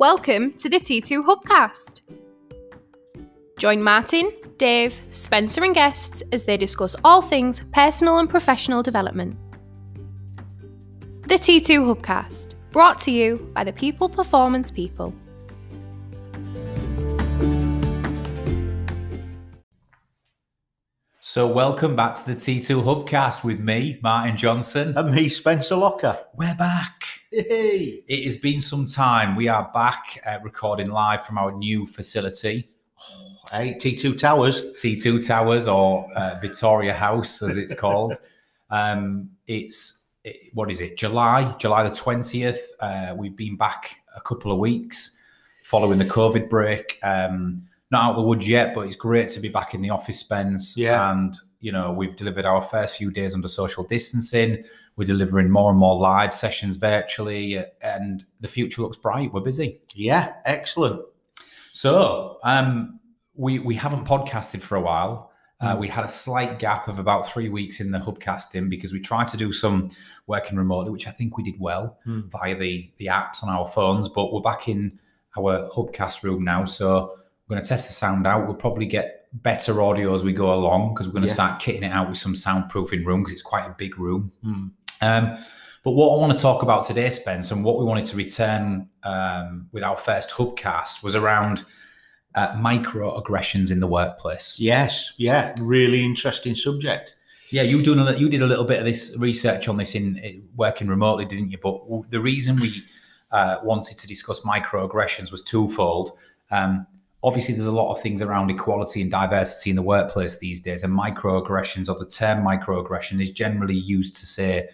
Welcome to the T2 Hubcast. Join Martin, Dave, Spencer, and guests as they discuss all things personal and professional development. The T2 Hubcast, brought to you by the People Performance People. So, welcome back to the T2 Hubcast with me, Martin Johnson. And me, Spencer Locker. We're back. Hey. It has been some time. We are back uh, recording live from our new facility, Hey, T2 Towers. T2 Towers or uh, Victoria House, as it's called. um, it's it, what is it? July, July the twentieth. Uh, we've been back a couple of weeks following the COVID break. Um, not out of the woods yet, but it's great to be back in the office, Spence. Yeah. And you know, we've delivered our first few days under social distancing. We're delivering more and more live sessions virtually, and the future looks bright. We're busy. Yeah, excellent. So um, we we haven't podcasted for a while. Uh, Mm. we had a slight gap of about three weeks in the hubcasting because we tried to do some working remotely, which I think we did well Mm. via the the apps on our phones. But we're back in our hubcast room now, so we're going to test the sound out. We'll probably get better audio as we go along because we're going to Yeah. start kitting it out with some soundproofing room because it's quite a big room. Mm. Um, but what I want to talk about today, Spence, and what we wanted to return um, with our first hubcast was around uh, microaggressions in the workplace. Yes, yeah, really interesting subject. Yeah, you doing a, you did a little bit of this research on this in uh, working remotely, didn't you? But w- the reason we uh, wanted to discuss microaggressions was twofold. Um, obviously, there's a lot of things around equality and diversity in the workplace these days, and microaggressions, or the term microaggression, is generally used to say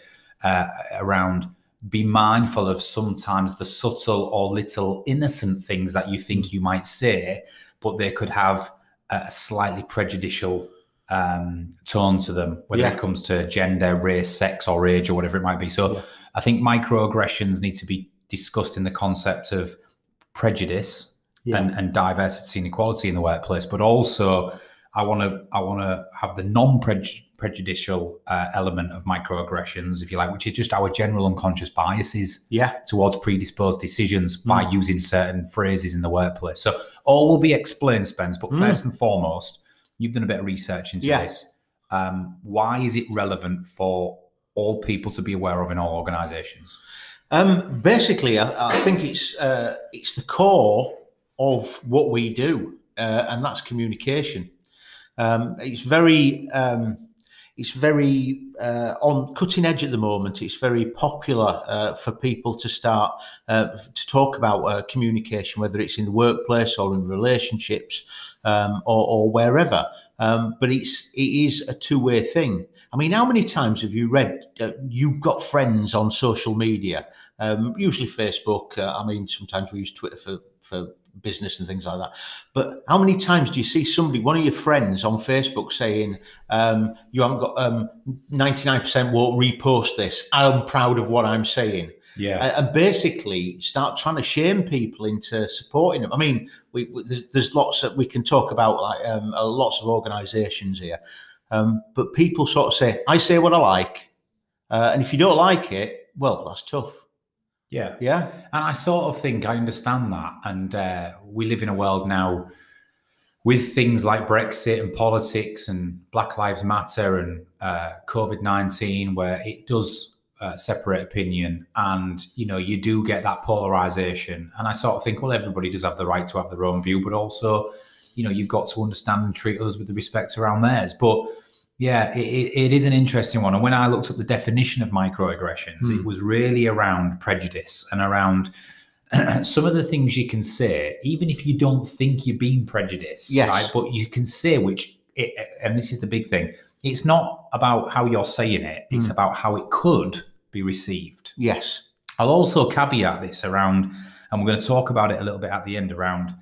uh, around be mindful of sometimes the subtle or little innocent things that you think you might say, but they could have a slightly prejudicial um, tone to them, whether Yeah. it comes to gender, race, sex, or age, or whatever it might be. So Yeah. I think microaggressions need to be discussed in the concept of prejudice Yeah. and, and diversity and equality in the workplace, but also I want to I want to have the non-prejudicial uh, element of microaggressions, if you like, which is just our general unconscious biases Yeah, towards predisposed decisions by Mm. using certain phrases in the workplace. So all will be explained, Spence. But Mm. first and foremost, you've done a bit of research into Yeah. this. Um, why is it relevant for all people to be aware of in all organisations? Um, basically, I, I think it's uh, it's the core of what we do, uh, and that's communication. Um, it's very um, it's very uh, on cutting edge at the moment. It's very popular uh, for people to start uh, to talk about uh, communication, whether it's in the workplace or in relationships um, or, or wherever. Um, but it's it is a two way thing. I mean, how many times have you read? Uh, you've got friends on social media, um, usually Facebook. Uh, I mean, sometimes we use Twitter for for business and things like that. But how many times do you see somebody, one of your friends on Facebook, saying, um, "You haven't got um, ninety nine percent won't repost this. I'm proud of what I'm saying." Yeah. and and basically start trying to shame people into supporting them. I mean, we, we, there's, there's lots that we can talk about, like um, uh, lots of organisations here, um, but people sort of say, "I say what I like," uh, and if you don't like it, well, that's tough. Yeah. Yeah, And I sort of think I understand that. And uh, we live in a world now with things like Brexit and politics and Black Lives Matter and uh, COVID 19, where it does uh, separate opinion. And, you know, you do get that polarization. And I sort of think, well, everybody does have the right to have their own view, but also, you know, you've got to understand and treat others with the respect around theirs. But yeah, it, it, is an interesting one. And when I looked up the definition of microaggressions, Hmm. it was really around prejudice and around some of the things you can say, even if you don't think you're being prejudiced, Yes. right? But you can say which, it, and this is the big thing. It's not about how you're saying it; it's Mm. about how it could be received. yes, I'll also caveat this around, and we're going to talk about it a little bit at the end around.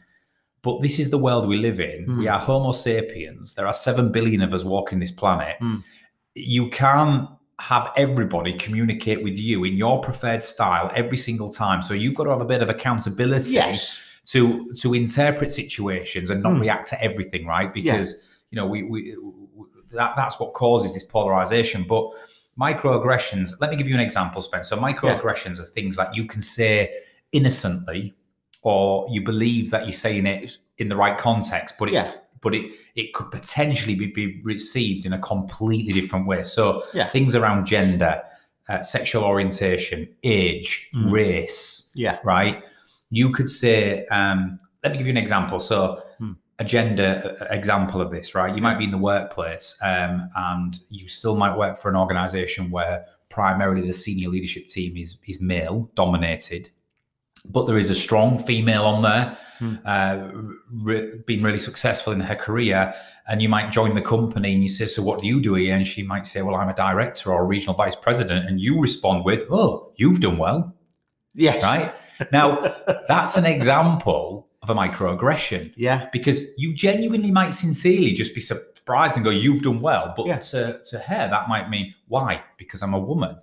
But this is the world we live in. Mm. We are Homo sapiens. There are seven billion of us walking this planet. Mm. You can't have everybody communicate with you in your preferred style every single time. So you've got to have a bit of accountability yes, to to interpret situations and not Hmm. react to everything, right? Because you know we we that that's what causes this polarization. But microaggressions. Let me give you an example, Spencer. So microaggressions are things that you can say innocently or you believe that you're saying it in the right context, but it's Yeah. but it it could potentially be, be received in a completely different way. So Yeah. things around gender, uh, sexual orientation, age, Mm. race, Yeah. right? You could say, um, let me give you an example. So, Hmm. a gender example of this, right? You might be in the workplace um, and you still might work for an organization where primarily the senior leadership team is, is male dominated, but there is a strong female on there, Hmm. uh, re- been really successful in her career. And you might join the company and you say, So, what do you do here? And she might say, Well, I'm a director or a regional vice president. And you respond with, Oh, you've done well Yes. right? Now, that's an example of a microaggression Yeah. because you genuinely might sincerely just be surprised and go, You've done well. But Yeah. to, to her, that might mean, Why? Because I'm a woman.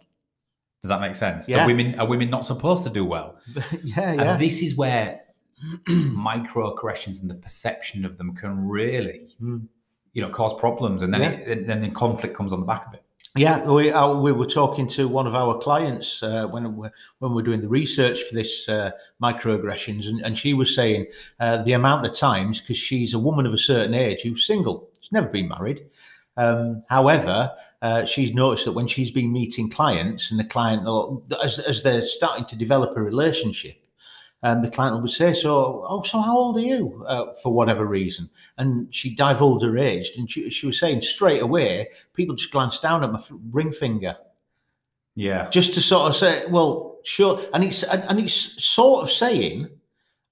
Does that make sense? Yeah. Are women are women not supposed to do well? yeah. Yeah. And this is where microaggressions and the perception of them can really, Mm. you know, cause problems, and then Yeah. it, then the conflict comes on the back of it. Yeah, we uh, we were talking to one of our clients uh, when we when we're doing the research for this uh, microaggressions, and, and she was saying uh, the amount of times because she's a woman of a certain age who's single, she's never been married. Um, however, uh, she's noticed that when she's been meeting clients, and the client, as as they're starting to develop a relationship, um, the client would say, "So, oh, so how old are you?" Uh, for whatever reason, and she divulged her age, and she, she was saying straight away, people just glanced down at my ring finger, Yeah. just to sort of say, "Well, sure," and it's and it's sort of saying,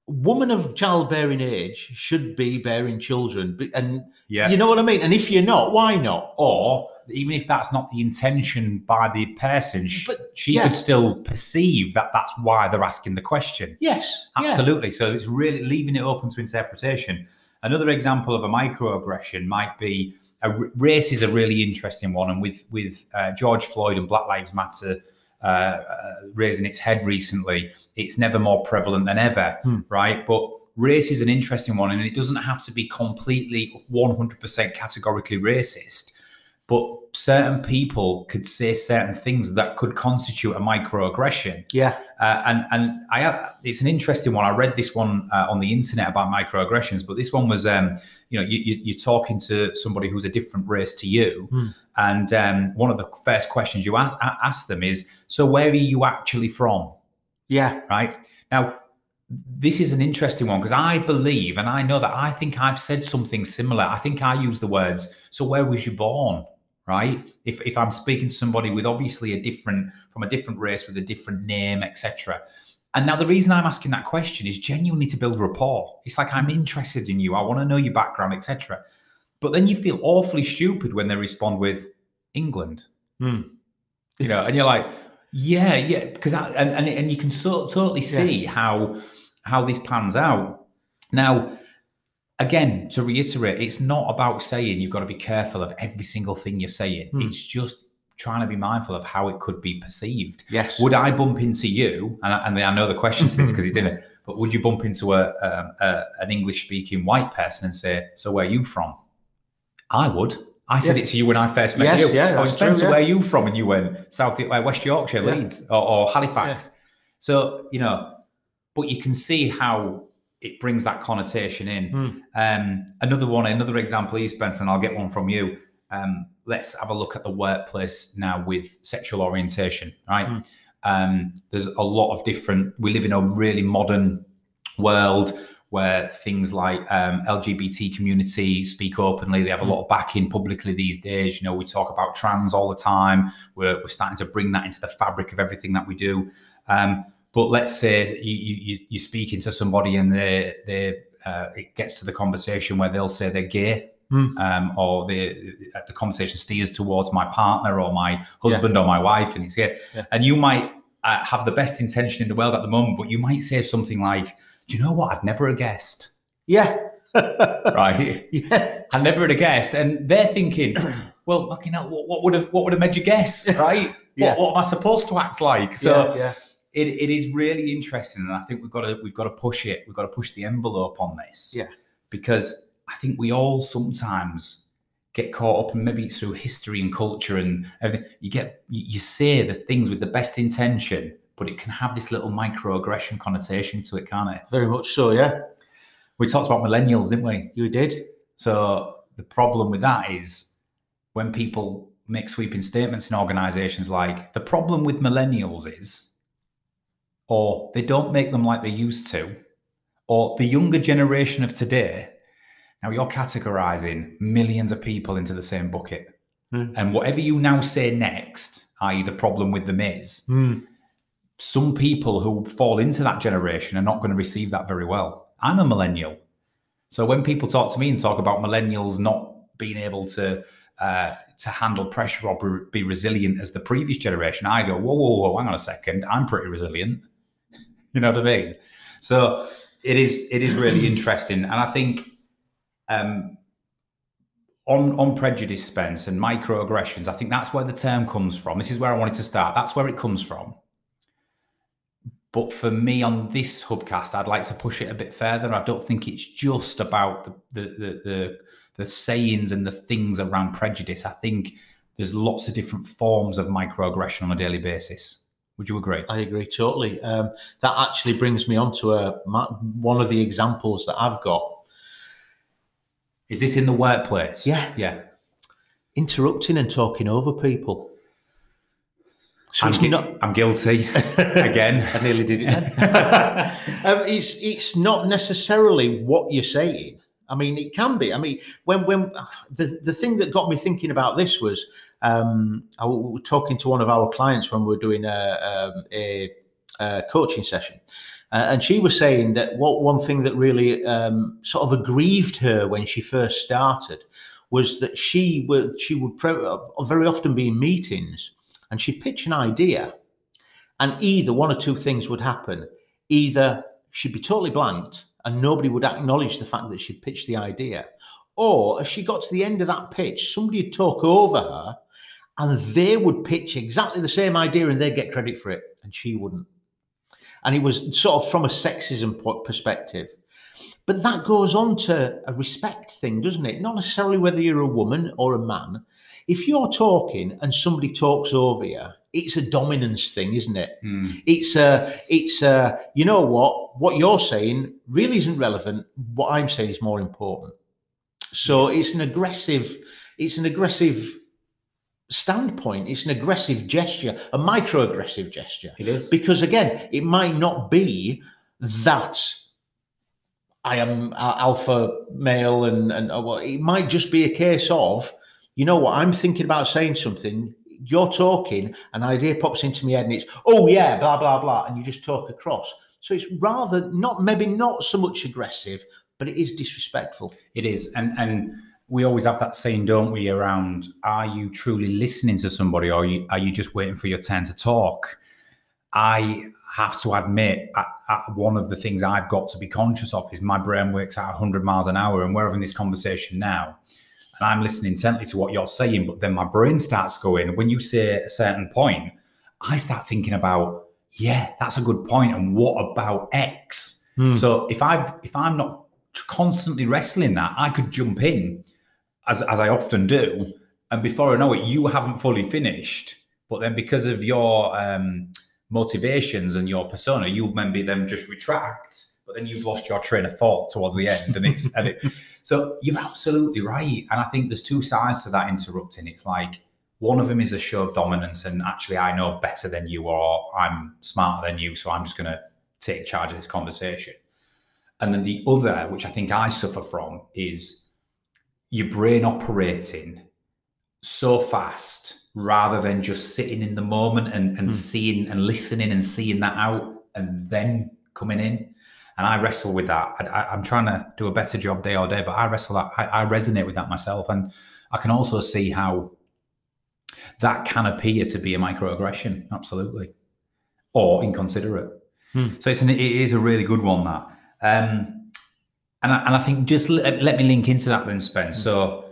"Woman of childbearing age should be bearing children," and Yeah. you know what I mean. And if you're not, why not? or even if that's not the intention by the person, But, she yeah. could still perceive that that's why they're asking the question. yes, yeah. Absolutely. So it's really leaving it open to interpretation. Another example of a microaggression might be a race is a really interesting one, and with with uh, George Floyd and Black Lives Matter uh, uh, raising its head recently, it's never more prevalent than ever, Hmm. right? But race is an interesting one, and it doesn't have to be completely one hundred percent categorically racist. But certain people could say certain things that could constitute a microaggression. yeah, Uh, and and I have, it's an interesting one. I read this one uh, on the internet about microaggressions, but this one was, um, you know, you, you're talking to somebody who's a different race to you, Hmm. and um, one of the first questions you a- ask them is, "So where are you actually from?" yeah, Right now, this is an interesting one because I believe, and I know that I think I've said something similar. I think I use the words, "So where was you born?" Right? If if I'm speaking to somebody with obviously a different from a different race with a different name, etc. And now the reason I'm asking that question is genuinely to build rapport. It's like I'm interested in you. I want to know your background, etc. But then you feel awfully stupid when they respond with England. Hmm. You know, and you're like, yeah, yeah, because and, and and you can so, totally see how how this pans out. Now, again, to reiterate, it's not about saying you've got to be careful of every single thing you're saying. Hmm. It's just trying to be mindful of how it could be perceived. yes. Would I bump into you? And I, and I know the question to this because he's in it. But would you bump into a, um, a an English speaking white person and say, "So where are you from?" I would. I said Yeah. it to you when I first met Yes, you. yeah, I was Spencer, yeah. where are you from? And you went South uh, West Yorkshire, Yeah. Leeds, or, or Halifax. So you know, but you can see how it brings that connotation in. Hmm. Um, another one, another example Spencer, and I'll get one from you. Um, let's have a look at the workplace now with sexual orientation, right? Hmm. Um, there's a lot of different. We live in a really modern world where things like um, LGBT community speak openly. They have a lot of backing publicly these days. You know, we talk about trans all the time. We're, we're starting to bring that into the fabric of everything that we do. Um, but let's say you, you, you're speaking to somebody and they, they uh, it gets to the conversation where they'll say they're gay. Hmm. Um, or the the conversation steers towards my partner or my husband or my wife, and he's gay. Yeah. And you might uh, have the best intention in the world at the moment, but you might say something like, "Do you know what? I'd never have guessed." Yeah. Right? Yeah. I never would have guessed, and they're thinking, "Well, fucking hell, what, what would have what would have made you guess?" Right? Yeah. what, what am I supposed to act like? So yeah, yeah. It, it is really interesting, and I think we've got to we've got to push it. We've got to push the envelope on this. Yeah. because I think we all sometimes get caught up, and maybe it's through history and culture and everything. You get you, you say the things with the best intention, but it can have this little microaggression connotation to it, can't it? Very much so, yeah. We talked about millennials, didn't we? You did. So the problem with that is when people make sweeping statements in organizations like the problem with millennials is, or they don't make them like they used to, or the younger generation of today. Now you're categorizing millions of people into the same bucket. Hmm. And whatever you now say next, i.e., the problem with them is, Hmm. some people who fall into that generation are not going to receive that very well. I'm a millennial. So when people talk to me and talk about millennials not being able to uh, to handle pressure or be be resilient as the previous generation, I go, whoa, whoa, whoa, hang on a second, I'm pretty resilient. You know what I mean? So it is it is really interesting, and I think um, on on prejudice, Spence, and microaggressions, I think that's where the term comes from. This is where I wanted to start. That's where it comes from. But for me on this hubcast, I'd like to push it a bit further. I don't think it's just about the the the, the, the sayings and the things around prejudice. I think there's lots of different forms of microaggression on a daily basis. Would you agree? I agree totally. Um, that actually brings me on to a, ma- one of the examples that I've got. Is this in the workplace? Yeah. Yeah. Interrupting and talking over people. So I'm, not, I'm guilty again. I nearly did it then. um, it's it's not necessarily what you're saying. I mean, it can be. I mean, when when the the thing that got me thinking about this was um, I w- we were talking to one of our clients when we were doing a um, a, a coaching session, uh, and she was saying that what one thing that really um, sort of aggrieved her when she first started was that she would she would pro- very often be in meetings and she'd pitch an idea and either one or two things would happen. Either she'd be totally blanked and nobody would acknowledge the fact that she'd pitched the idea, or as she got to the end of that pitch, somebody would talk over her and they would pitch exactly the same idea and they'd get credit for it and she wouldn't. And it was sort of from a sexism perspective. But that goes on to a respect thing, doesn't it? Not necessarily whether you're a woman or a man. If you're talking and somebody talks over you, it's a dominance thing, isn't it? Hmm. It's a, it's a, you know what? What you're saying really isn't relevant. What I'm saying is more important. So it's an aggressive, it's an aggressive standpoint. It's an aggressive gesture, a microaggressive gesture. It is. Because again, it might not be that I am alpha male and and uh, well, it might just be a case of, you know what, I'm thinking about saying something. You're talking, an idea pops into my head, and it's oh yeah, blah blah blah, and you just talk across. So it's rather not maybe not so much aggressive, but it is disrespectful. It is, and and we always have that saying, don't we? Around, are you truly listening to somebody, or are you, are you just waiting for your turn to talk? I have to admit, I, I, one of the things I've got to be conscious of is my brain works at 100 miles an hour, and we're having this conversation now, and I'm listening intently to what you're saying, but then my brain starts going. When you say a certain point, I start thinking about, yeah, that's a good point, and what about X? Hmm. So if I've if I'm not constantly wrestling that, I could jump in, as as I often do, and before I know it, you haven't fully finished. But then because of your um, motivations and your persona, you'll maybe then just retract. But then you've lost your train of thought towards the end, and it's and it. So you're absolutely right, and I think there's two sides to that interrupting. It's like one of them is a show of dominance, and actually I know better than you, or I'm smarter than you, so I'm just going to take charge of this conversation. And then the other, which I think I suffer from, is your brain operating so fast rather than just sitting in the moment and, and Hmm. seeing and listening and seeing that out and then coming in. And I wrestle with that. I, I, I'm trying to do a better job day or day, but I wrestle that. I, I resonate with that myself. And I can also see how that can appear to be a microaggression. Absolutely. Or inconsiderate. Hmm. So it's an, it is a really good one, that. Um, and I, and I think just let, let me link into that then, Spence. So,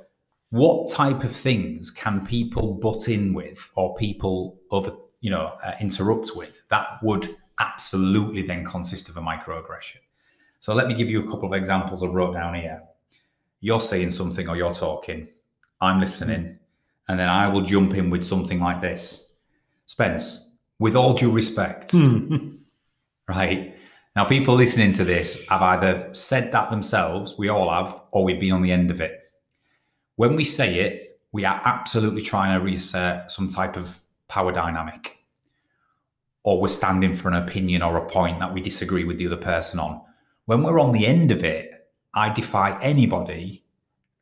what type of things can people butt in with, or people over, you know, uh, interrupt with that would absolutely then consist of a microaggression? So, let me give you a couple of examples I wrote down here. You're saying something, or you're talking. I'm listening, and then I will jump in with something like this. Spence, with all due respect, Hmm. right? Now, people listening to this have either said that themselves, we all have, or we've been on the end of it. When we say it, we are absolutely trying to reassert some type of power dynamic, or we're standing for an opinion or a point that we disagree with the other person on. When we're on the end of it, I defy anybody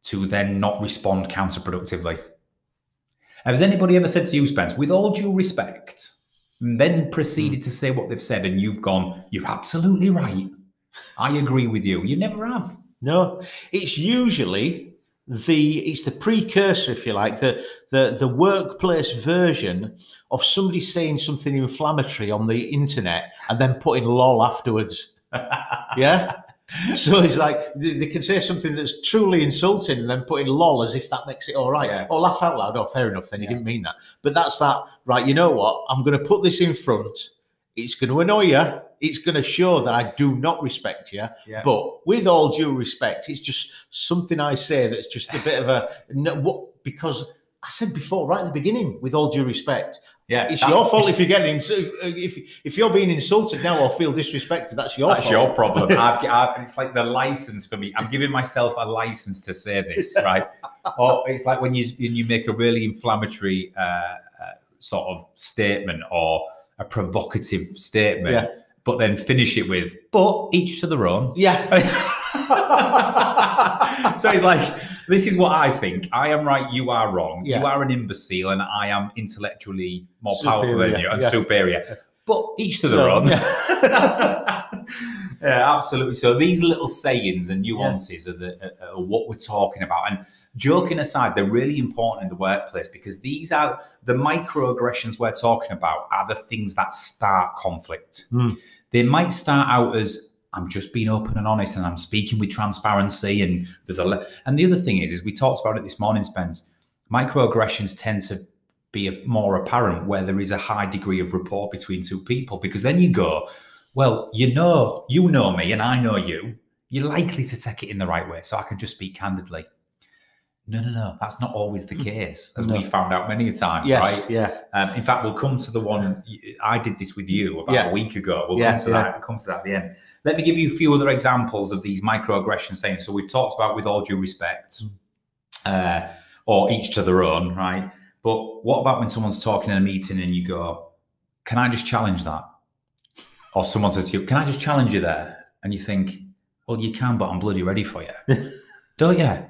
to then not respond counterproductively. Has anybody ever said to you, Spence, with all due respect, then proceeded hmm. to say what they've said, and you've gone, You're absolutely right. I agree with you. You never have. No, it's usually the it's the precursor, if you like, the the the workplace version of somebody saying something inflammatory on the internet and then putting lol afterwards. yeah. So it's like they can say something that's truly insulting and then put in lol as if that makes it all right. Yeah. Or laugh out loud. Oh, fair enough. Then he Yeah. didn't mean that. But that's that. Right. You know what? I'm going to put this in front. It's going to annoy you. It's going to show that I do not respect you. Yeah. But with all due respect, it's just something I say that's just a bit of a no, what because I said before, right at the beginning, with all due respect, yeah. it's that- your fault if you're getting if if you're being insulted now or feel disrespected. That's your That's fault. your problem. I've, I've, it's like the license for me. I'm giving myself a license to say this, right? or it's like when you when you make a really inflammatory uh, uh, sort of statement or a provocative statement, Yeah. but then finish it with "but each to their own." Yeah. so it's like this is what I think. I am right, you are wrong. Yeah. You are an imbecile, and I am intellectually more powerful than you and yeah. superior. But each to their own. yeah. yeah, absolutely. So these little sayings and nuances are, the, are what we're talking about. And joking aside, they're really important in the workplace because these are the microaggressions we're talking about are the things that start conflict. Hmm. They might start out as I'm just being open and honest and I'm speaking with transparency and there's a le- and the other thing is is we talked about it this morning, Spence. Microaggressions tend to be a, more apparent where there is a high degree of rapport between two people because then you go, well, you know, you know me and I know you. You're likely to take it in the right way, so I can just speak candidly. No, no, no, that's not always the case, as we found out many a times, Yes. right? Yeah. Um, in fact, we'll come to the one I did this with you about Yeah. a week ago. We'll Yeah, come to yeah. that. We'll come to that at the end. Let me give you a few other examples of these microaggressions saying. So we've talked about with all due respect, uh, or each to their own, right? But what about when someone's talking in a meeting and you go, "Can I just challenge that?" Or someone says to you, "Can I just challenge you there?" And you think, "Well, you can, but I'm bloody ready for you." Don't you?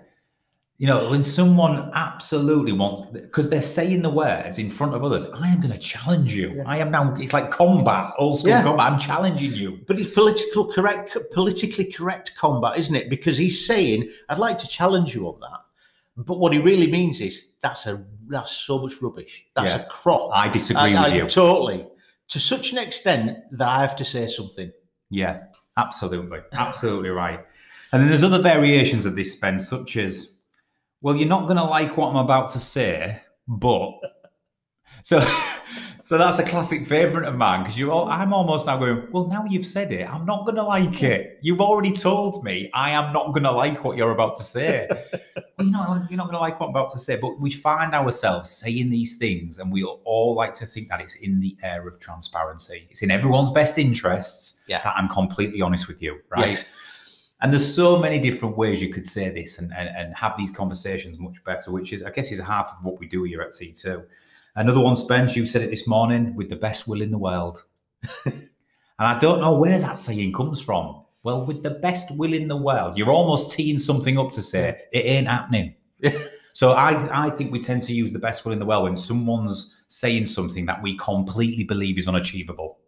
You know, when someone absolutely wants, because they're saying the words in front of others, I am going to challenge you. Yeah. I am now, it's like combat, old school Yeah. combat. I'm challenging you. But it's political correct, politically correct combat, isn't it? Because he's saying, "I'd like to challenge you on that," but what he really means is, "That's a that's so much rubbish. That's Yeah. a crop." I disagree I- with I- you. Totally, to such an extent that I have to say something. Yeah, absolutely. Absolutely right. And then there's other variations of this, Spence, such as, well, you're not going to like what I'm about to say, but. So. So that's a classic favourite of mine because you're all, I'm almost now going, well, now you've said it, I'm not going to like it. You've already told me I am not going to like what you're about to say. well, you're not, you're not going to like what I'm about to say. But we find ourselves saying these things and we all like to think that it's in the air of transparency. It's in everyone's best interests Yeah. that I'm completely honest with you, right? And there's so many different ways you could say this and, and, and have these conversations much better, which is, I guess, is half of what we do here at T2. Another one, Spence, you said it this morning with the best will in the world. and I don't know where that saying comes from. Well, with the best will in the world, you're almost teeing something up to say it ain't happening. so I, I think we tend to use the best will in the world when someone's saying something that we completely believe is unachievable.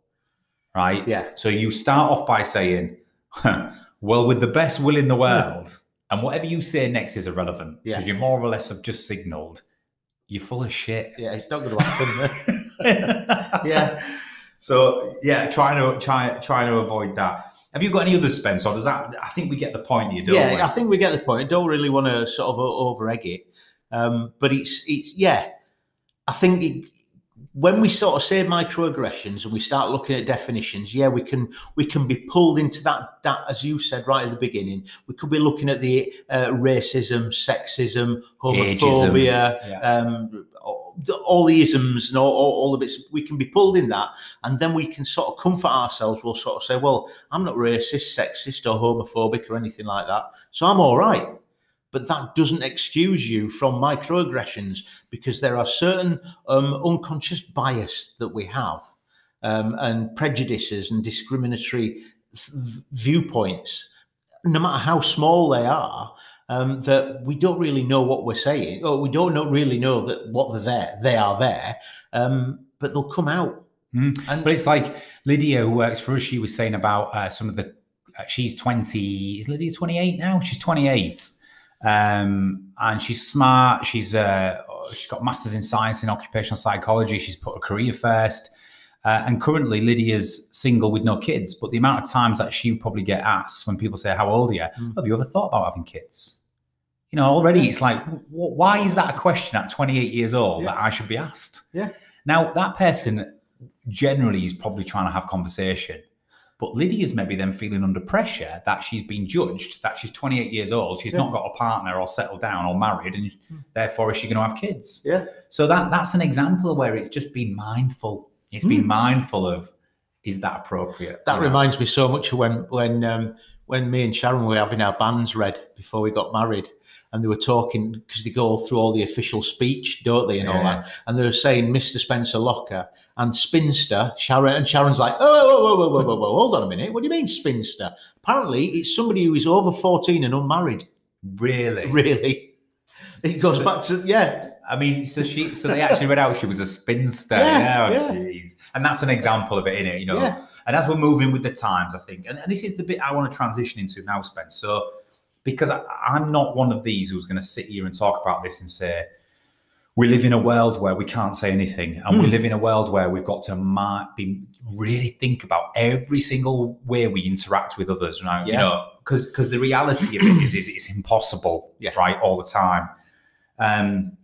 Right? Yeah. So you start off by saying, well, with the best will in the world, and whatever you say next is irrelevant Yeah. because you more or less have just signaled you're full of shit. Yeah, it's not going to happen. yeah. So yeah, trying to try trying to avoid that. Have you got any other Spence, or does that? I think we get the point here, don't yeah, we? I think we get the point. I don't really want to sort of over egg it, um, but it's it's yeah. I think it, when we sort of say microaggressions and we start looking at definitions, yeah, we can we can be pulled into that that as you said right at the beginning. We could be looking at the uh, racism, sexism, homophobia, Yeah. um, all the isms and all, all, all the bits, we can be pulled in that, and then we can sort of comfort ourselves. We'll sort of say, well, I'm not racist, sexist, or homophobic or anything like that, so I'm all right. But that doesn't excuse you from microaggressions because there are certain um, unconscious bias that we have um, and prejudices and discriminatory th- viewpoints, no matter how small they are, um, that we don't really know what we're saying, or we don't know, really know that what they're there, they are there, um, but they'll come out. Mm. And but it's like Lydia, who works for us, she was saying about uh, some of the. Uh, she's twenty. Is Lydia twenty eight now? She's twenty eight, um, and she's smart. She's uh, she's got masters in science in occupational psychology. She's put a career first. Uh, and currently, Lydia's single with no kids. But the amount of times that she probably get asked when people say, How old are you? Mm. Have you ever thought about having kids? You know, already it's like, why is that a question at 28 years old yeah. that I should be asked? Yeah. Now, that person generally is probably trying to have conversation. But Lydia's maybe then feeling under pressure that she's been judged, that she's 28 years old, she's yeah. not got a partner or settled down or married, and mm. therefore is she going to have kids? Yeah. So that that's an example where it's just been mindful it's mm. been mindful of is that appropriate? That reminds me so much of when when um, when me and Sharon were having our banns read before we got married. And they were talking because they go through all the official speech, don't they, and yeah. all that. And they were saying Mr. Spencer Locker and spinster Sharon. And Sharon's like, oh, whoa, whoa, whoa, whoa, whoa, whoa, hold on a minute. What do you mean spinster? Apparently, it's somebody who is over fourteen and unmarried. Really, really. It goes so, back to yeah. I mean, so she, so they actually read out she was a spinster. Yeah, yeah. Oh, jeez. And that's an example of it, in it, you know. Yeah. And as we're moving with the times, I think, and, and this is the bit I want to transition into now, Spence. So, because I, I'm not one of these who's going to sit here and talk about this and say, we live in a world where we can't say anything, and mm. we hmm. live in a world where we've got to be really think about every single way we interact with others. Right? Yeah. You know, because because the reality of it is, is it's impossible, yeah. right, all the time. Um,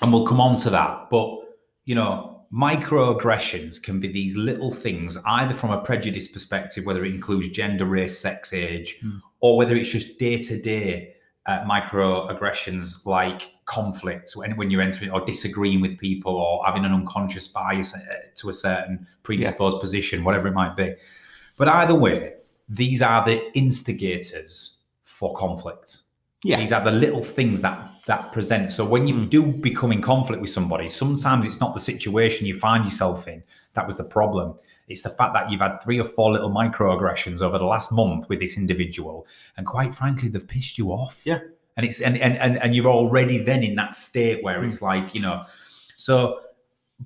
and we'll come on to that. But, you know, microaggressions can be these little things, either from a prejudice perspective, whether it includes gender, race, sex, age, mm. Or whether it's just day to day microaggressions like conflict when, when you're entering or disagreeing with people or having an unconscious bias uh, to a certain predisposed yeah. position, whatever it might be. But either way, these are the instigators for conflict. Yeah. These are the little things that that present. So when you hmm. do become in conflict with somebody, sometimes it's not the situation you find yourself in that was the problem. It's the fact that you've had three or four little microaggressions over the last month with this individual, and quite frankly, they've pissed you off. Yeah. And it's and and and, and you're already then in that state where it's like, you know, so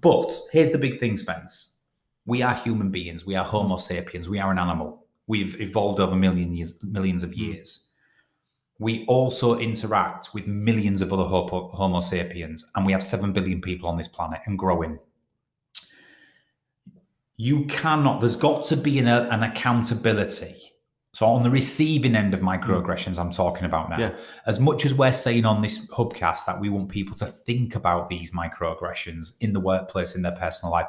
but here's the big thing, Spence. We are human beings, we are Homo sapiens, we are an animal. We've evolved over million years, millions of hmm. years we also interact with millions of other Homo sapiens, and we have 7 billion people on this planet and growing. You cannot, there's got to be an, an accountability. So, on the receiving end of microaggressions, I'm talking about now, yeah. as much as we're saying on this hubcast that we want people to think about these microaggressions in the workplace, in their personal life,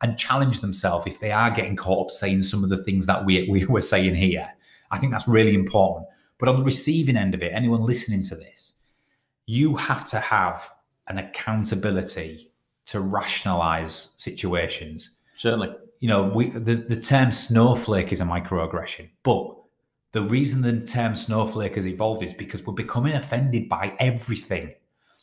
and challenge themselves if they are getting caught up saying some of the things that we, we were saying here. I think that's really important but on the receiving end of it, anyone listening to this, you have to have an accountability to rationalize situations. Certainly. You know, we the, the term snowflake is a microaggression, but the reason the term snowflake has evolved is because we're becoming offended by everything.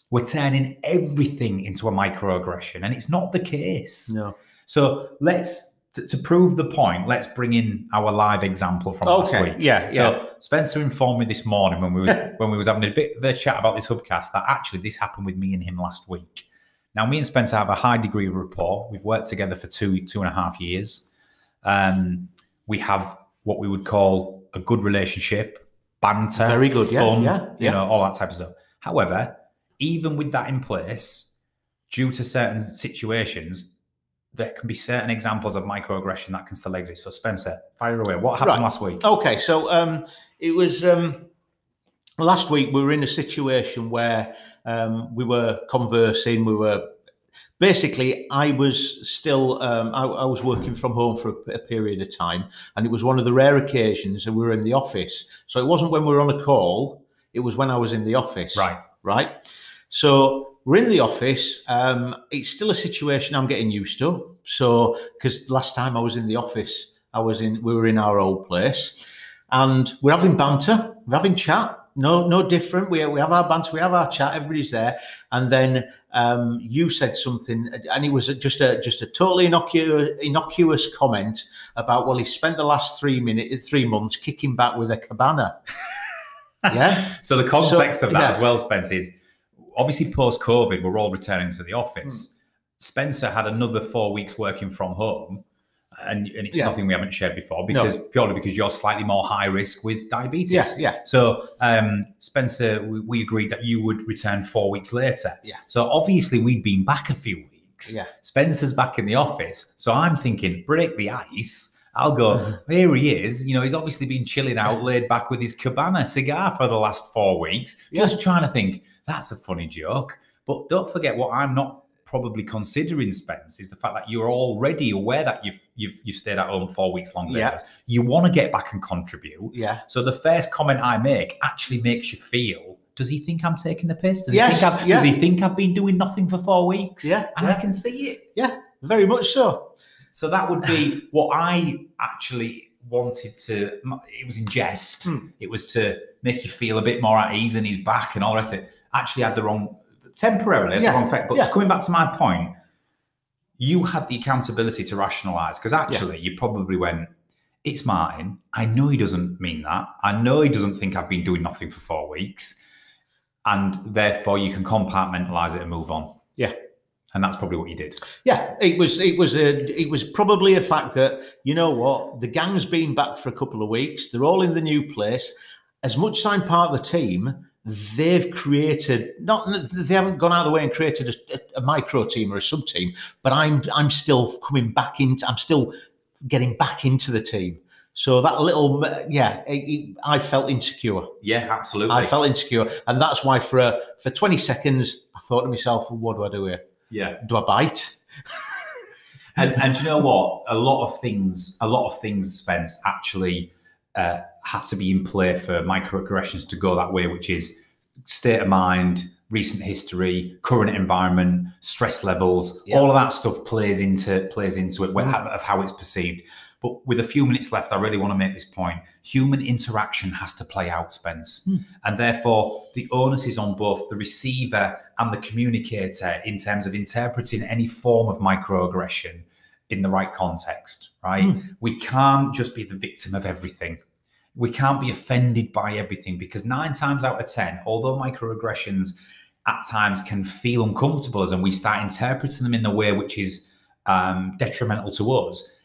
We're turning everything into a microaggression, and it's not the case. No. So let's to, to, prove the point, let's bring in our live example from okay. last week. Yeah, so yeah. Spencer informed me this morning when we was when we was having a bit of a chat about this hubcast that actually this happened with me and him last week. Now, me and Spencer have a high degree of rapport. We've worked together for two two and a half years. Um, we have what we would call a good relationship, banter, very good, fun, yeah, yeah, you know, all that type of stuff. However, even with that in place, due to certain situations, there can be certain examples of microaggression that can still exist. So, Spencer, fire away. What happened right. last week? Okay, so um, it was um, last week. We were in a situation where um, we were conversing. We were basically. I was still. Um, I, I, was working from home for a, a, period of time, and it was one of the rare occasions that we were in the office. So it wasn't when we were on a call. It was when I was in the office. Right. Right. So we're in the office. Um, it's still a situation I'm getting used to. So, because last time I was in the office, I was in, we were in our old place, and we're having banter, we're having chat. No, no different. We, we have our banter, we have our chat. Everybody's there, and then um, you said something, and it was just a just a totally innocuous, innocuous comment about well, he spent the last three minutes, three months kicking back with a cabana. yeah. So the context So, of that yeah. as well, Spence, is obviously post COVID, we're all returning to the office. Hmm. Spencer had another four weeks working from home. And, and it's Yeah. nothing we haven't shared before because purely because you're slightly more high risk with diabetes. Yeah, yeah. So, um, Spencer, we, we agreed that you would return four weeks later. Yeah. So obviously we'd been back a few weeks. Yeah. Spencer's back in the office. So I'm thinking, break the ice. I'll go, here he is. You know, he's obviously been chilling out, laid back with his cabana cigar for the last four weeks, just trying to think, that's a funny joke. But don't forget what I'm not probably considering, Spence, is the fact that you're already aware that you've you've you've stayed at home four weeks longer. Yeah. You want to get back and contribute. Yeah. So the first comment I make actually makes you feel. Does he think I'm taking the piss? Does, Yes, he, think I've, yeah. does he think I've been doing nothing for four weeks? Yeah, and yeah. I can see it. Yeah. Very much so. So that would be what I actually wanted to. It was in jest. Hmm. It was to make you feel a bit more at ease and he's back and all the rest of it. Actually, had the wrong temporarily Yeah, the wrong effect. But yeah. coming back to my point, you had the accountability to rationalise because actually you probably went. It's Martin. I know he doesn't mean that. I know he doesn't think I've been doing nothing for four weeks. And therefore, you can compartmentalize it and move on. Yeah. And that's probably what you did. Yeah, it was it was a it was probably a fact that you know what the gang's been back for a couple of weeks. They're all in the new place. As much as I'm part of the team, they've created not they haven't gone out of the way and created a, a, micro team or a sub team, but I'm I'm still coming back into I'm still getting back into the team. So that little yeah, it, it, I felt insecure. Yeah, absolutely. I felt insecure, and that's why for for 20 seconds I thought to myself, what do I do here? yeah. Do I bite? and and you know what? A lot of things, a lot of things, Spence, actually uh, have to be in play for microaggressions to go that way, which is state of mind, recent history, current environment, stress levels, Yeah. all of that stuff plays into plays into it wh- of how it's perceived. But with a few minutes left, I really want to make this point. Human interaction has to play out, Spence. And therefore, the onus is on both the receiver and the communicator in terms of interpreting any form of microaggression in the right context, right? We can't just be the victim of everything. We can't be offended by everything because nine times out of 10, although microaggressions at times can feel uncomfortable as and we start interpreting them in the way which is um, detrimental to us,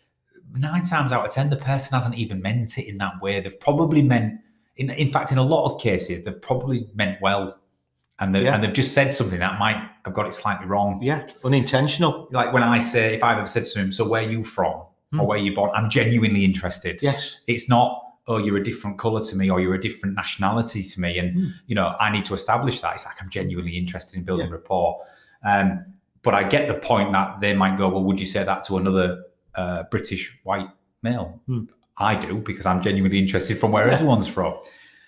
nine times out of 10, the person hasn't even meant it in that way. They've probably meant, in, in fact, in a lot of cases, they've probably meant well. And, they, Yeah. and they've just said something that might have got it slightly wrong Yeah, unintentional. like when I say, if I've ever said to him, so where are you from Hmm. or where you born, I'm genuinely interested. Yes. It's not, oh, you're a different color to me or you're a different nationality to me. And, Hmm. you know, I need to establish that. It's like, I'm genuinely interested in building rapport. Um, but I get the point that they might go, well, would you say that to another uh, British white male? Hmm. I do because I'm genuinely interested from where Yeah. everyone's from.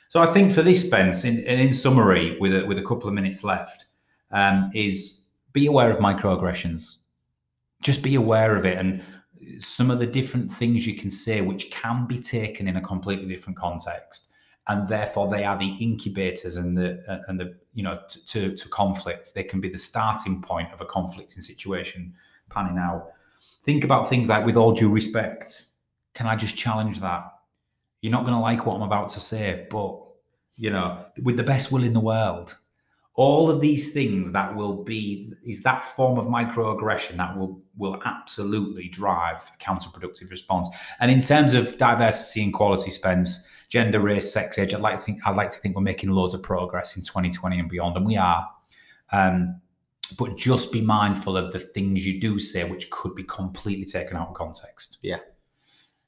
So I think for this, Spence, in, in, in summary, with a, with a couple of minutes left, um, is be aware of microaggressions. Just be aware of it and some of the different things you can say, which can be taken in a completely different context, and therefore they are the incubators and the uh, and the you know t- to to conflict. They can be the starting point of a conflicting situation panning out. Think about things like, with all due respect, can I just challenge that? You're not going to like what I'm about to say, but you know, with the best will in the world, all of these things that will be is that form of microaggression that will will absolutely drive a counterproductive response. And in terms of diversity and quality, Spence, gender, race, sex, age, I'd like to think I'd like to think we're making loads of progress in 2020 and beyond, and we are. Um, but just be mindful of the things you do say, which could be completely taken out of context. Yeah.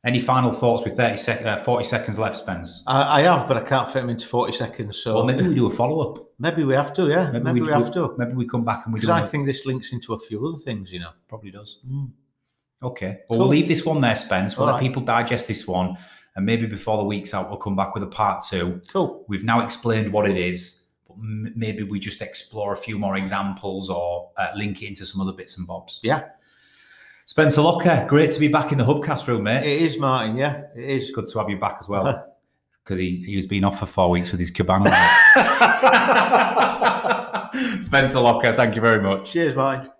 Any final thoughts with 30 sec- uh, 40 seconds left, Spence? I, I have, but I can't fit them into 40 seconds. So Well, maybe we do a follow up. maybe we have to, yeah. Maybe, we, have to. Maybe we come back and we Because do. I another- think this links into a few other things, you know. probably does. Mm. Okay. Well, Cool. we'll leave this one there, Spence. We'll All let right. people digest this one, and maybe before the week's out, we'll come back with a part two. Cool. We've now explained what it is. but m- maybe we just explore a few more examples or uh, link it into some other bits and bobs. Yeah, Spencer Locker, great to be back in the Hubcast room, mate. It is, Martin. Yeah, it is. Good to have you back as well. Because he, he was being off for four weeks with his cabana. Spencer Locker, thank you very much. Cheers, Martin.